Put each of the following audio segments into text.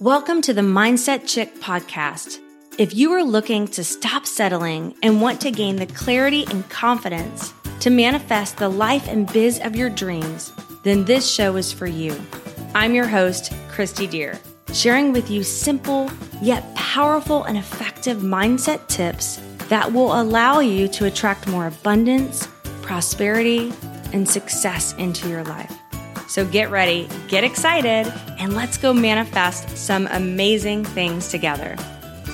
Welcome to the Mindset Chick podcast. If you are looking to stop settling and want to gain the clarity and confidence to manifest the life and biz of your dreams, then this show is for you. I'm your host, Christy Deer, sharing with you simple yet powerful and effective mindset tips that will allow you to attract more abundance, prosperity, and success into your life. So get ready, get excited, and let's go manifest some amazing things together.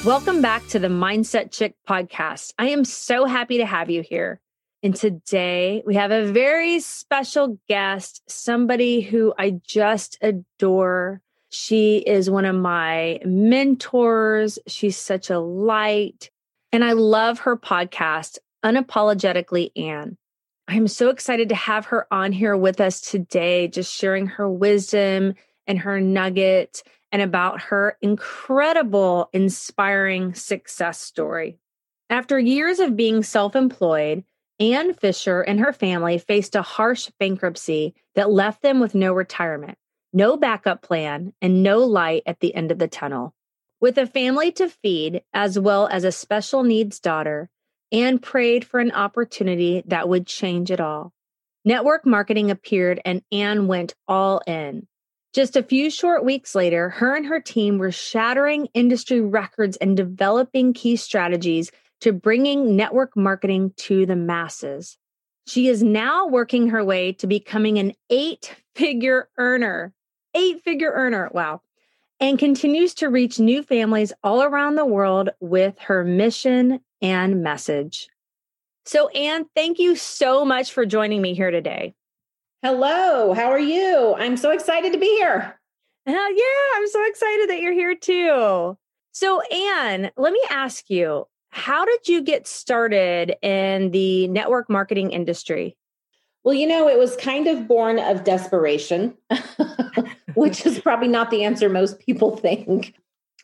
Welcome back to the Mindset Chick podcast. I am so happy to have you here. And today we have a very special guest, somebody who I just adore. She is one of my mentors. She's such a light. And I love her podcast, Unapologetically Anne. I'm so excited to have her on here with us today, just sharing her wisdom and her nugget and about her incredible, inspiring success story. After years of being self employed, Anne Fisher and her family faced a harsh bankruptcy that left them with no retirement, no backup plan, and no light at the end of the tunnel. With a family to feed, as well as a special needs daughter, Anne prayed for an opportunity that would change it all. Network marketing appeared and Anne went all in. Just a few short weeks later, her and her team were shattering industry records and developing key strategies to bringing network marketing to the masses. She is now working her way to becoming an eight figure earner. Eight figure earner. Wow. And continues to reach new families all around the world with her mission and message. So, Anne, thank you so much for joining me here today. Hello, how are you? I'm so excited to be here. Uh, yeah, I'm so excited that you're here too. So, Anne, let me ask you, how did you get started in the network marketing industry? Well, you know, it was kind of born of desperation, which is probably not the answer most people think.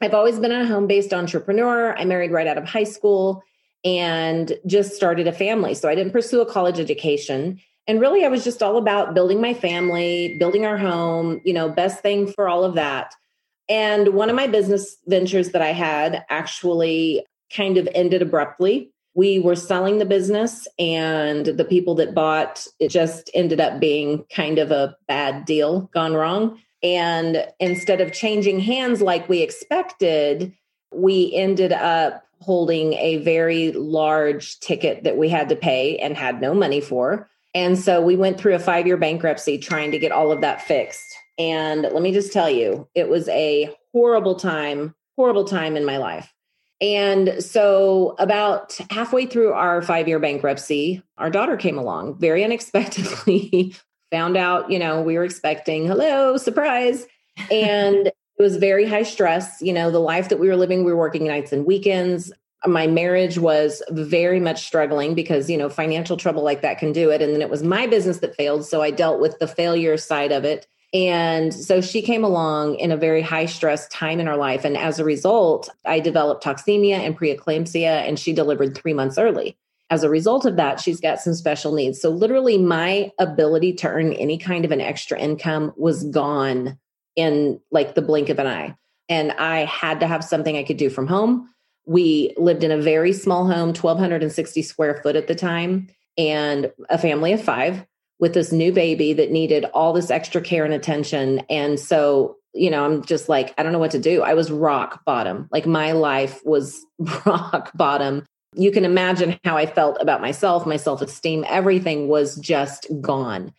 I've always been a home based entrepreneur. I married right out of high school and just started a family. So I didn't pursue a college education. And really, I was just all about building my family, building our home, you know, best thing for all of that. And one of my business ventures that I had actually kind of ended abruptly. We were selling the business, and the people that bought it just ended up being kind of a bad deal gone wrong. And instead of changing hands like we expected, we ended up holding a very large ticket that we had to pay and had no money for. And so we went through a five year bankruptcy trying to get all of that fixed. And let me just tell you, it was a horrible time, horrible time in my life. And so, about halfway through our five year bankruptcy, our daughter came along very unexpectedly, found out, you know, we were expecting, hello, surprise. And it was very high stress. You know, the life that we were living, we were working nights and weekends. My marriage was very much struggling because, you know, financial trouble like that can do it. And then it was my business that failed. So I dealt with the failure side of it. And so she came along in a very high stress time in her life. And as a result, I developed toxemia and preeclampsia, and she delivered three months early as a result of that, she's got some special needs. So, literally, my ability to earn any kind of an extra income was gone in like the blink of an eye. And I had to have something I could do from home. We lived in a very small home, 1,260 square foot at the time, and a family of five with this new baby that needed all this extra care and attention. And so, you know, I'm just like, I don't know what to do. I was rock bottom. Like my life was rock bottom you can imagine how I felt about myself, my self esteem, everything was just gone.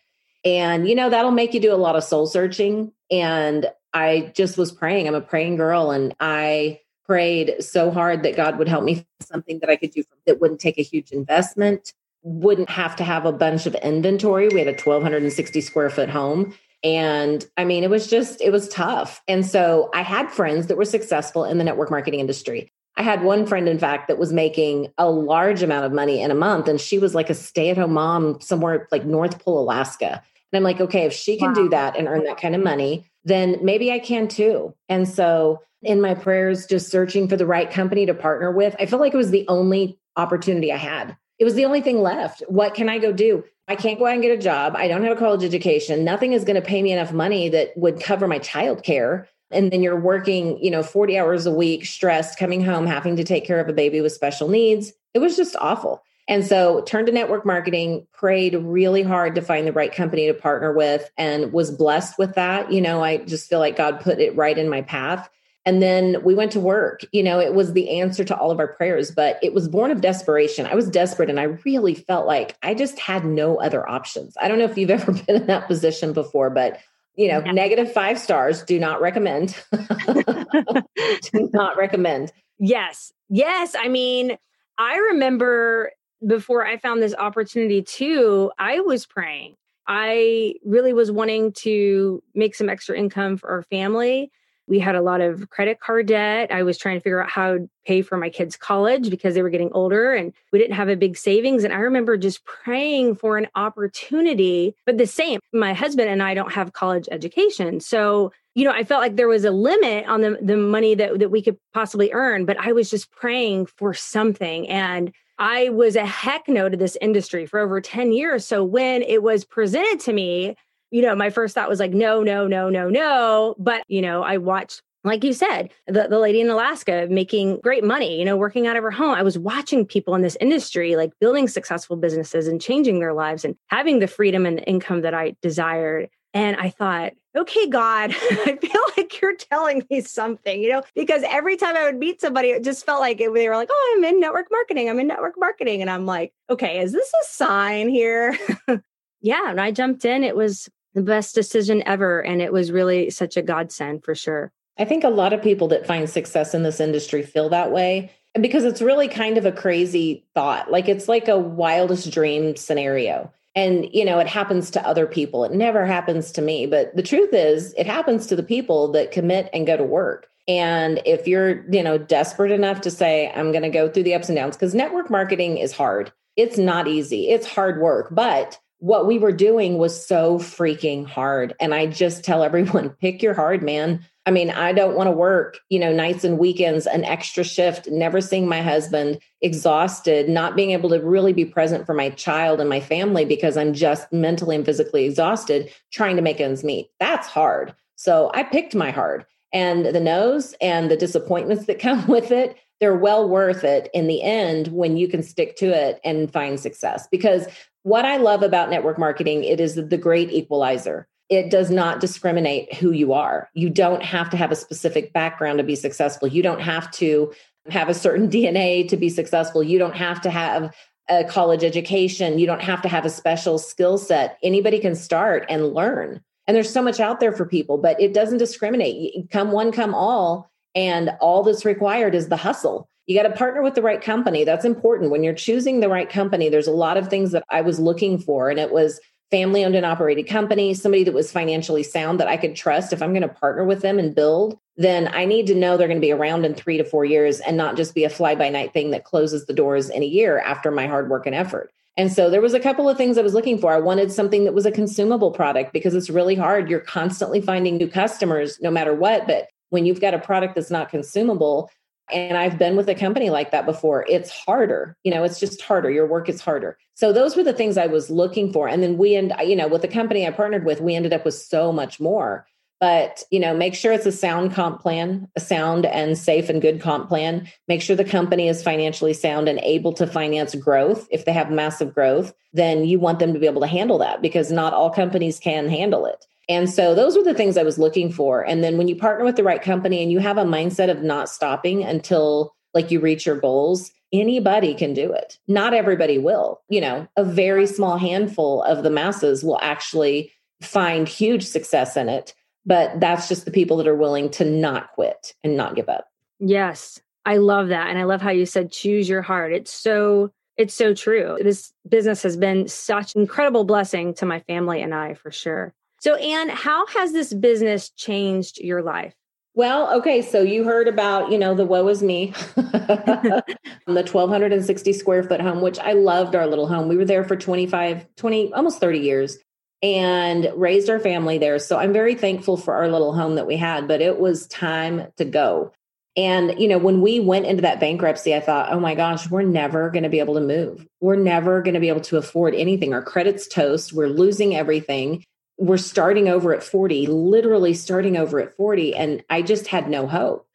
And, you know, that'll make you do a lot of soul searching. And I just was praying. I'm a praying girl. And I prayed so hard that God would help me something that I could do that wouldn't take a huge investment, wouldn't have to have a bunch of inventory. We had a 1,260 square foot home. And I mean, it was just, it was tough. And so I had friends that were successful in the network marketing industry. I had one friend, in fact, that was making a large amount of money in a month, and she was like a stay at home mom somewhere like North Pole, Alaska. And I'm like, okay, if she can wow. do that and earn that kind of money, then maybe I can too. And so, in my prayers, just searching for the right company to partner with, I felt like it was the only opportunity I had. It was the only thing left. What can I go do? I can't go out and get a job. I don't have a college education. Nothing is going to pay me enough money that would cover my child care. and then you're working, you know, 40 hours a week, stressed, coming home, having to take care of a baby with special needs. It was just awful. And so turned to network marketing, prayed really hard to find the right company to partner with and was blessed with that. You know, I just feel like God put it right in my path. And then we went to work. You know, it was the answer to all of our prayers, but it was born of desperation. I was desperate and I really felt like I just had no other options. I don't know if you've ever been in that position before, but you know, yeah. negative five stars, do not recommend. do not recommend. Yes. Yes. I mean, I remember before I found this opportunity too, I was praying. I really was wanting to make some extra income for our family. We had a lot of credit card debt. I was trying to figure out how to pay for my kids' college because they were getting older and we didn't have a big savings. And I remember just praying for an opportunity, but the same, my husband and I don't have college education. So, you know, I felt like there was a limit on the, the money that, that we could possibly earn, but I was just praying for something. And I was a heck no to this industry for over 10 years. So when it was presented to me, you know, my first thought was like, no, no, no, no, no. But, you know, I watched like you said, the, the lady in Alaska making great money, you know, working out of her home. I was watching people in this industry like building successful businesses and changing their lives and having the freedom and the income that I desired. And I thought, okay, God, I feel like you're telling me something, you know, because every time I would meet somebody, it just felt like it, they were like, oh, I'm in network marketing. I'm in network marketing. And I'm like, okay, is this a sign here? yeah. And I jumped in. It was the best decision ever. And it was really such a godsend for sure. I think a lot of people that find success in this industry feel that way because it's really kind of a crazy thought. Like it's like a wildest dream scenario and you know it happens to other people. It never happens to me. But the truth is it happens to the people that commit and go to work. And if you're you know desperate enough to say i'm going to go through the ups and downs because network marketing is hard. It's not easy. It's hard work. But what we were doing was so freaking hard. And i just tell everyone pick your hard man I mean, I don't want to work, you know, nights and weekends, an extra shift, never seeing my husband, exhausted, not being able to really be present for my child and my family because I'm just mentally and physically exhausted trying to make ends meet. That's hard. So I picked my hard and the no's and the disappointments that come with it. They're well worth it in the end when you can stick to it and find success. Because what I love about network marketing, it is the great equalizer it does not discriminate who you are. You don't have to have a specific background to be successful. You don't have to have a certain DNA to be successful. You don't have to have a college education. You don't have to have a special skill set. Anybody can start and learn. And there's so much out there for people, but it doesn't discriminate. Come one, come all. And all that's required is the hustle. You got to partner with the right company. That's important. When you're choosing the right company, there's a lot of things that I was looking for. And it was family owned and operated company, somebody that was financially sound that I could trust. If I'm going to partner with them and build, then I need to know they're going to be around in three to four years and not just be a fly by night thing that closes the doors in a year after my hard work and effort. And so there was a couple of things I was looking for. I wanted something that was a consumable product because it's really hard. You're constantly finding new customers no matter what. But when you've got a product that's not consumable, and I've been with a company like that before. It's harder. You know, it's just harder. Your work is harder. So those were the things I was looking for. And then we end, you know, with the company I partnered with, we ended up with so much more. But, you know, make sure it's a sound comp plan, a sound and safe and good comp plan. Make sure the company is financially sound and able to finance growth. If they have massive growth, then you want them to be able to handle that because not all companies can handle it. And so those were the things I was looking for. And then when you partner with the right company and you have a mindset of not stopping until like you reach your goals, anybody can do it. Not everybody will. You know, a very small handful of the masses will actually find huge success in it, but that's just the people that are willing to not quit and not give up. Yes. I love that and I love how you said choose your heart. It's so it's so true. This business has been such incredible blessing to my family and I for sure. So, Anne, how has this business changed your life? Well, okay, so you heard about, you know, the woe is me, the 1260 square foot home, which I loved our little home. We were there for 25, 20, almost 30 years and raised our family there. So I'm very thankful for our little home that we had, but it was time to go. And, you know, when we went into that bankruptcy, I thought, oh my gosh, we're never going to be able to move. We're never going to be able to afford anything. Our credit's toast. We're losing everything we're starting over at 40, literally starting over at 40. And I just had no hope.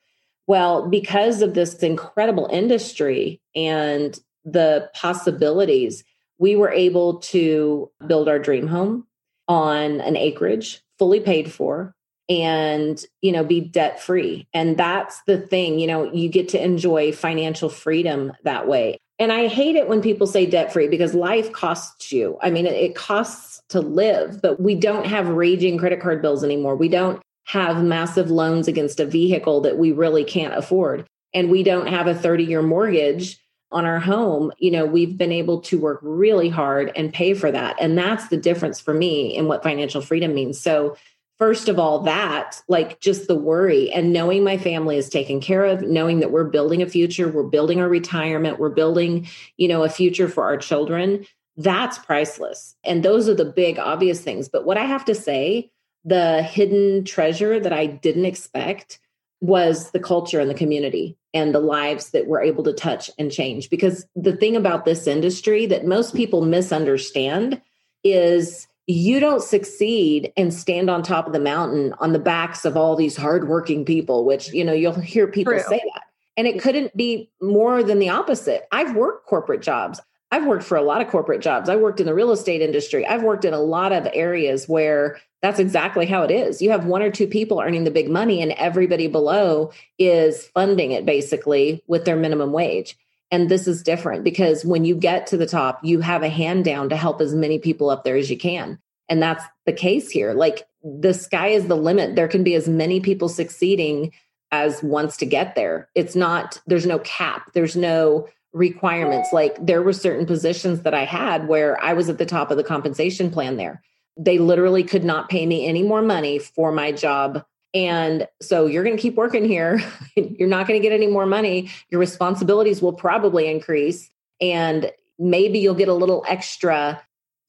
Well, because of this incredible industry and the possibilities, we were able to build our dream home on an acreage, fully paid for, and you know be debt free and that's the thing you know you get to enjoy financial freedom that way and i hate it when people say debt free because life costs you. I mean it costs to live but we don't have raging credit card bills anymore. We don't have massive loans against a vehicle that we really can't afford. And we don't have a 30 year mortgage on our home. You know we've been able to work really hard and pay for that. And that's the difference for me in what financial freedom means. So first of all that like just the worry and knowing my family is taken care of knowing that we're building a future we're building our retirement we're building you know a future for our children that's priceless. And those are the big obvious things. But what i have to say the hidden treasure that i didn't expect was the culture and the community and the lives that we're able to touch and change. Because the thing about this industry that most people misunderstand is you don't succeed and stand on top of the mountain on the backs of all these hardworking people, which, you know, you'll hear people True. say that. And it couldn't be more than the opposite. I've worked corporate jobs. I've worked for a lot of corporate jobs. I worked in the real estate industry. I've worked in a lot of areas where that's exactly how it is. You have one or two people earning the big money, and everybody below is funding it basically with their minimum wage. And this is different because when you get to the top, you have a hand down to help as many people up there as you can. And that's the case here. Like the sky is the limit. There can be as many people succeeding as wants to get there. It's not, there's no cap, there's no requirements. Like there were certain positions that I had where I was at the top of the compensation plan there. They literally could not pay me any more money for my job and so you're going to keep working here. you're not going to get any more money. Your responsibilities will probably increase. And maybe you'll get a little extra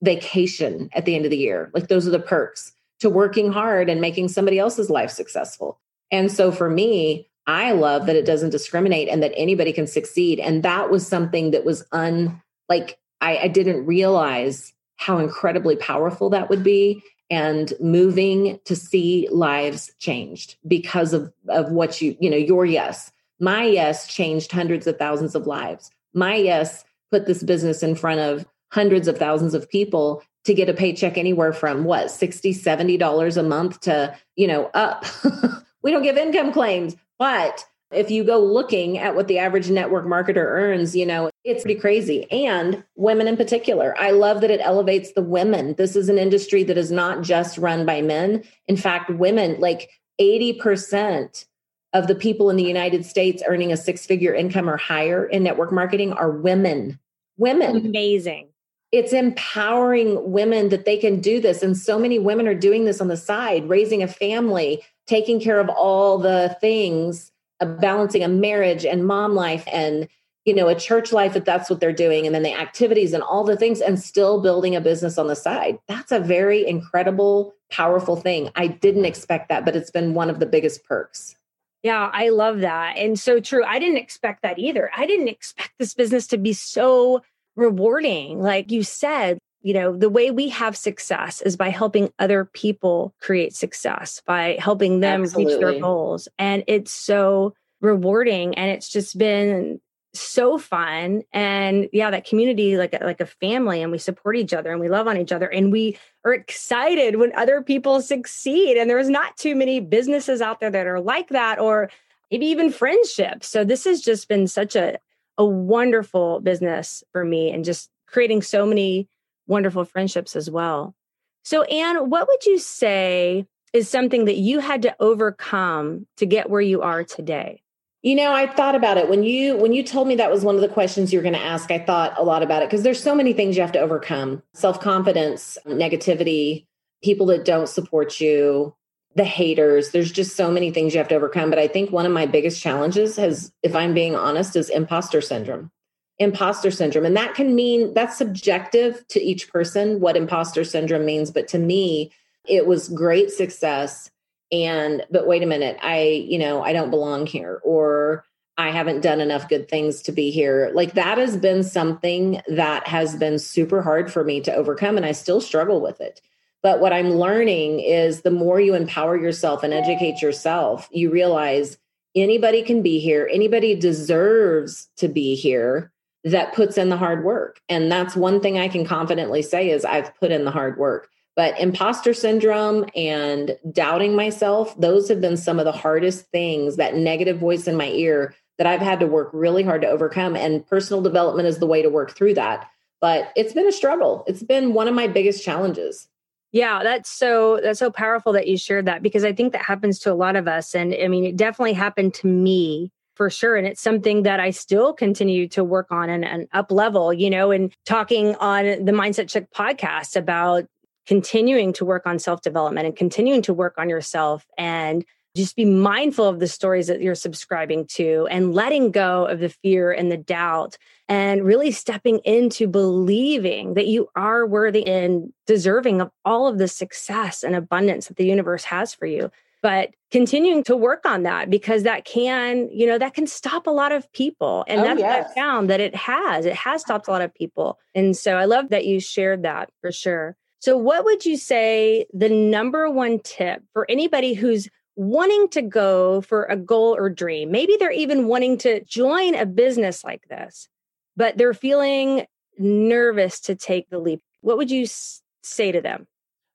vacation at the end of the year. Like those are the perks to working hard and making somebody else's life successful. And so for me, I love that it doesn't discriminate and that anybody can succeed. And that was something that was un like I, I didn't realize how incredibly powerful that would be and moving to see lives changed because of, of what you, you know, your yes. My yes changed hundreds of thousands of lives. My yes put this business in front of hundreds of thousands of people to get a paycheck anywhere from what 60 70 dollars a month to you know up we don't give income claims but if you go looking at what the average network marketer earns, you know, it's pretty crazy. And women in particular. I love that it elevates the women. This is an industry that is not just run by men. In fact, women, like 80% of the people in the United States earning a six figure income or higher in network marketing are women. Women. Amazing. It's empowering women that they can do this. And so many women are doing this on the side, raising a family, taking care of all the things a balancing a marriage and mom life and you know a church life if that's what they're doing and then the activities and all the things and still building a business on the side. That's a very incredible powerful thing. I didn't expect that but it's been one of the biggest perks. Yeah i love that and so true. I didn't expect that either. I didn't expect this business to be so rewarding like you said you know, the way we have success is by helping other people create success, by helping them Absolutely. reach their goals. And it's so rewarding and it's just been so fun and yeah that community like like a family and we support each other and we love on each other and we are excited when other people succeed and there's not too many businesses out there that are like that or maybe even friendships so this has just been such a a wonderful business for me and just creating so many wonderful friendships as well. So, Anne, what would you say is something that you had to overcome to get where you are today? You know, I thought about it when you when you told me that was one of the questions you were going to ask. I thought a lot about it because there's so many things you have to overcome: self-confidence, negativity, people that don't support you, the haters. There's just so many things you have to overcome, but I think one of my biggest challenges has if I'm being honest is imposter syndrome imposter syndrome. And that can mean that's subjective to each person what imposter syndrome means. But to me, it was great success. And, but wait a minute, I, you know, I don't belong here or I haven't done enough good things to be here. Like that has been something that has been super hard for me to overcome. And I still struggle with it But what I'm learning is the more you empower yourself and educate yourself, you realize anybody can be here, anybody deserves to be here that puts in the hard work. And that's one thing I can confidently say is I've put in the hard work. But imposter syndrome and doubting myself, those have been some of the hardest things, that negative voice in my ear that I've had to work really hard to overcome. And personal development is the way to work through that. But it's been a struggle. It's been one of my biggest challenges. Yeah, that's so that's so powerful that you shared that because I think that happens to a lot of us and I mean it definitely happened to me for sure. And it's something that I still continue to work on and, and up level, you know, and talking on the Mindset Chick podcast about continuing to work on self development and continuing to work on yourself and just be mindful of the stories that you're subscribing to and letting go of the fear and the doubt and really stepping into believing that you are worthy and deserving of all of the success and abundance that the universe has for you but continuing to work on that because that can you know that can stop a lot of people and oh, that's yes. what i found that it has it has stopped a lot of people and so i love that you shared that for sure so what would you say the number one tip for anybody who's wanting to go for a goal or dream. Maybe they're even wanting to join a business like this, but they're feeling nervous to take the leap. What would you say to them?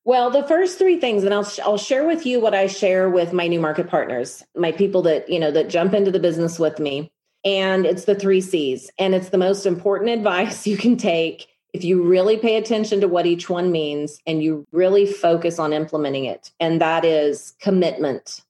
Well, the first three things, and I'll I'll share with you what I share with my new market partners, my people that you know that jump into the business with me, and it's the three C's, and it's the most important advice you can take if you really pay attention to what each one means and you really focus on implementing it, and that is commitment.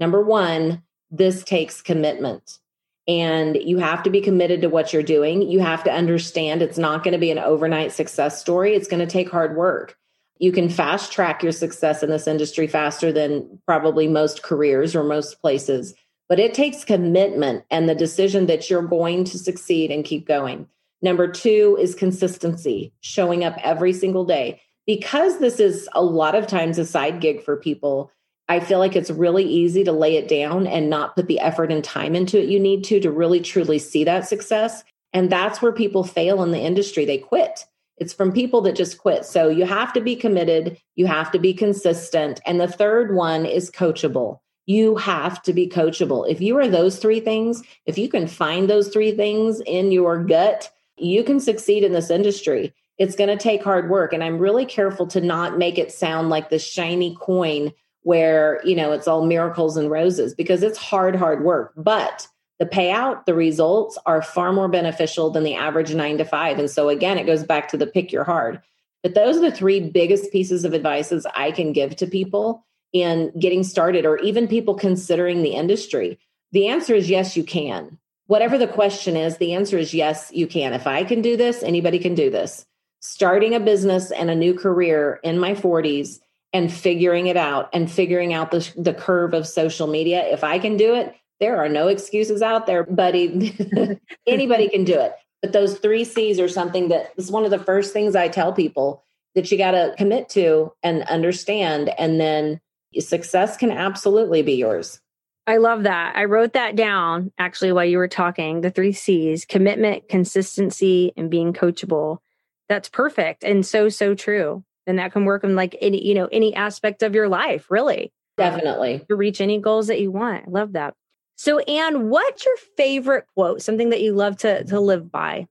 Number one, this takes commitment. And you have to be committed to what you're doing. You have to understand it's not going to be an overnight success story. It's going to take hard work. You can fast track your success in this industry faster than probably most careers or most places, but it takes commitment and the decision that you're going to succeed and keep going. Number two is consistency, showing up every single day. Because this is a lot of times a side gig for people, I feel like it's really easy to lay it down and not put the effort and time into it you need to to really truly see that success. And that's where people fail in the industry. They quit. It's from people that just quit. So you have to be committed, you have to be consistent. And the third one is coachable. You have to be coachable. If you are those three things, if you can find those three things in your gut, you can succeed in this industry. It's going to take hard work. And I'm really careful to not make it sound like the shiny coin where, you know, it's all miracles and roses because it's hard, hard work. But the payout, the results are far more beneficial than the average nine to five. And so, again, it goes back to the pick your hard. But those are the three biggest pieces of advices I can give to people in getting started or even people considering the industry. The answer is yes, you can whatever the question is, the answer is yes, you can. If I can do this, anybody can do this. Starting a business and a new career in my 40s and figuring it out and figuring out the, the curve of social media. If I can do it, there are no excuses out there, buddy. anybody can do it. But those three C's are something that is one of the first things I tell people that you got to commit to and understand. And then success can absolutely be yours. I love that. I wrote that down actually while you were talking the three C's commitment, consistency, and being coachable. That's perfect and so, so true. And that can work in like any, you know, any aspect of your life, really. Definitely. To reach any goals that you want. I love that. So, Anne, what's your favorite quote? Something that you love to, to live by?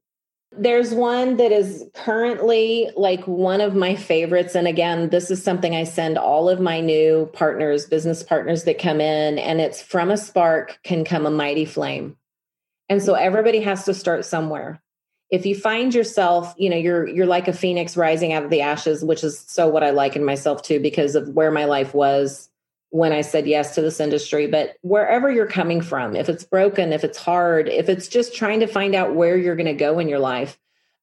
There's one that is currently like one of my favorites. And again, this is something I send all of my new partners, business partners that come in, and it's from a spark can come a mighty flame. And so mm-hmm. everybody has to start somewhere. If you find yourself, you know, you're you're like a phoenix rising out of the ashes, which is so what I like in myself too, because of where my life was when I said yes to this industry, but wherever you're coming from, if it's broken, if it's hard, if it's just trying to find out where you're going to go in your life,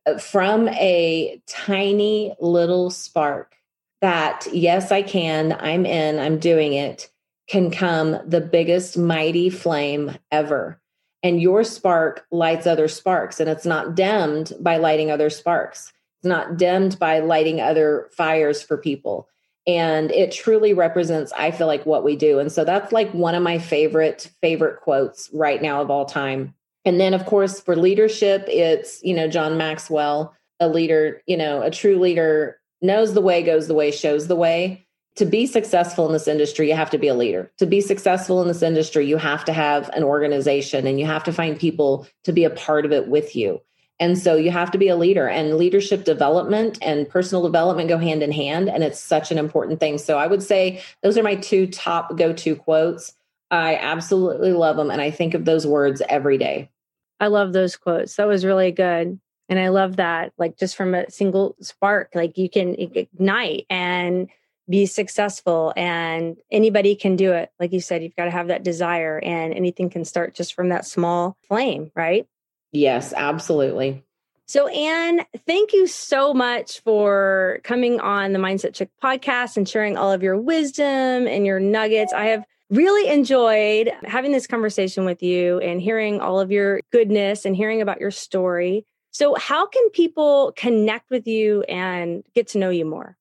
uh, from a tiny little spark that, yes, I can, I'm in, I'm doing it, can come the biggest mighty flame ever. And your spark lights other sparks, and it's not dimmed by lighting other sparks. It's not dimmed by lighting other fires for people and it truly represents i feel like what we do and so that's like one of my favorite favorite quotes right now of all time and then of course for leadership it's you know john maxwell a leader you know a true leader knows the way, goes the way, shows the way. To be successful in this industry, you have to be a leader. To be successful in this industry, you have to have an organization and you have to find people to be a part of it with you. And so you have to be a leader, and leadership development and personal development go hand in hand. And it's such an important thing. So I would say those are my two top go to quotes. I absolutely love them. And I think of those words every day. I love those quotes. That was really good. And I love that, like just from a single spark, like you can ignite and be successful and anybody can do it. Like you said, you've got to have that desire and anything can start just from that small flame, right? Yes, absolutely. So, Anne, thank you so much for coming on the Mindset Chick podcast and sharing all of your wisdom and your nuggets. I have really enjoyed having this conversation with you and hearing all of your goodness and hearing about your story. So, how can people connect with you and get to know you more?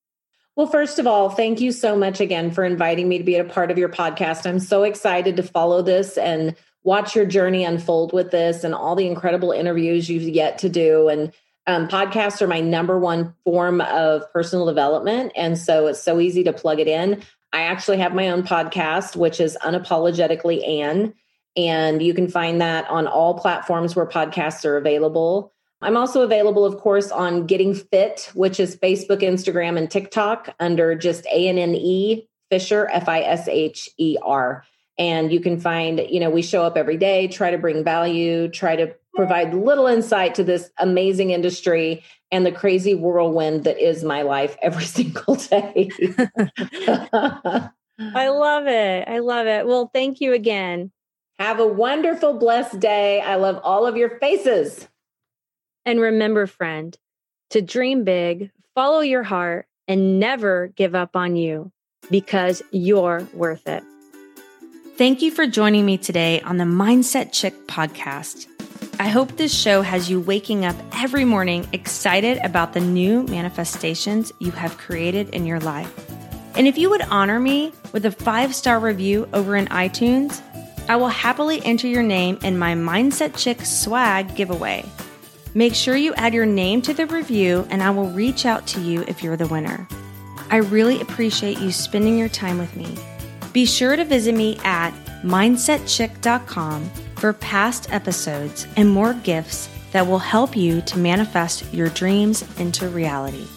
Well, first of all, thank you so much again for inviting me to be a part of your podcast. I'm so excited to follow this and watch your journey unfold with this and all the incredible interviews you've yet to do. And um, podcasts are my number one form of personal development. And so it's so easy to plug it in. I actually have my own podcast, which is Unapologetically Anne. And you can find that on all platforms where podcasts are available. I'm also available, of course, on Getting Fit, which is Facebook, Instagram, and TikTok under just A N N E Fisher, F I S H E R. And you can find, you know, we show up every day, try to bring value, try to provide little insight to this amazing industry and the crazy whirlwind that is my life every single day. I love it. I love it. Well, thank you again. Have a wonderful, blessed day. I love all of your faces. And remember, friend, to dream big, follow your heart, and never give up on you because you're worth it. Thank you for joining me today on the Mindset Chick podcast. I hope this show has you waking up every morning excited about the new manifestations you have created in your life. And if you would honor me with a five star review over in iTunes, I will happily enter your name in my Mindset Chick swag giveaway. Make sure you add your name to the review, and I will reach out to you if you're the winner. I really appreciate you spending your time with me. Be sure to visit me at mindsetchick.com for past episodes and more gifts that will help you to manifest your dreams into reality.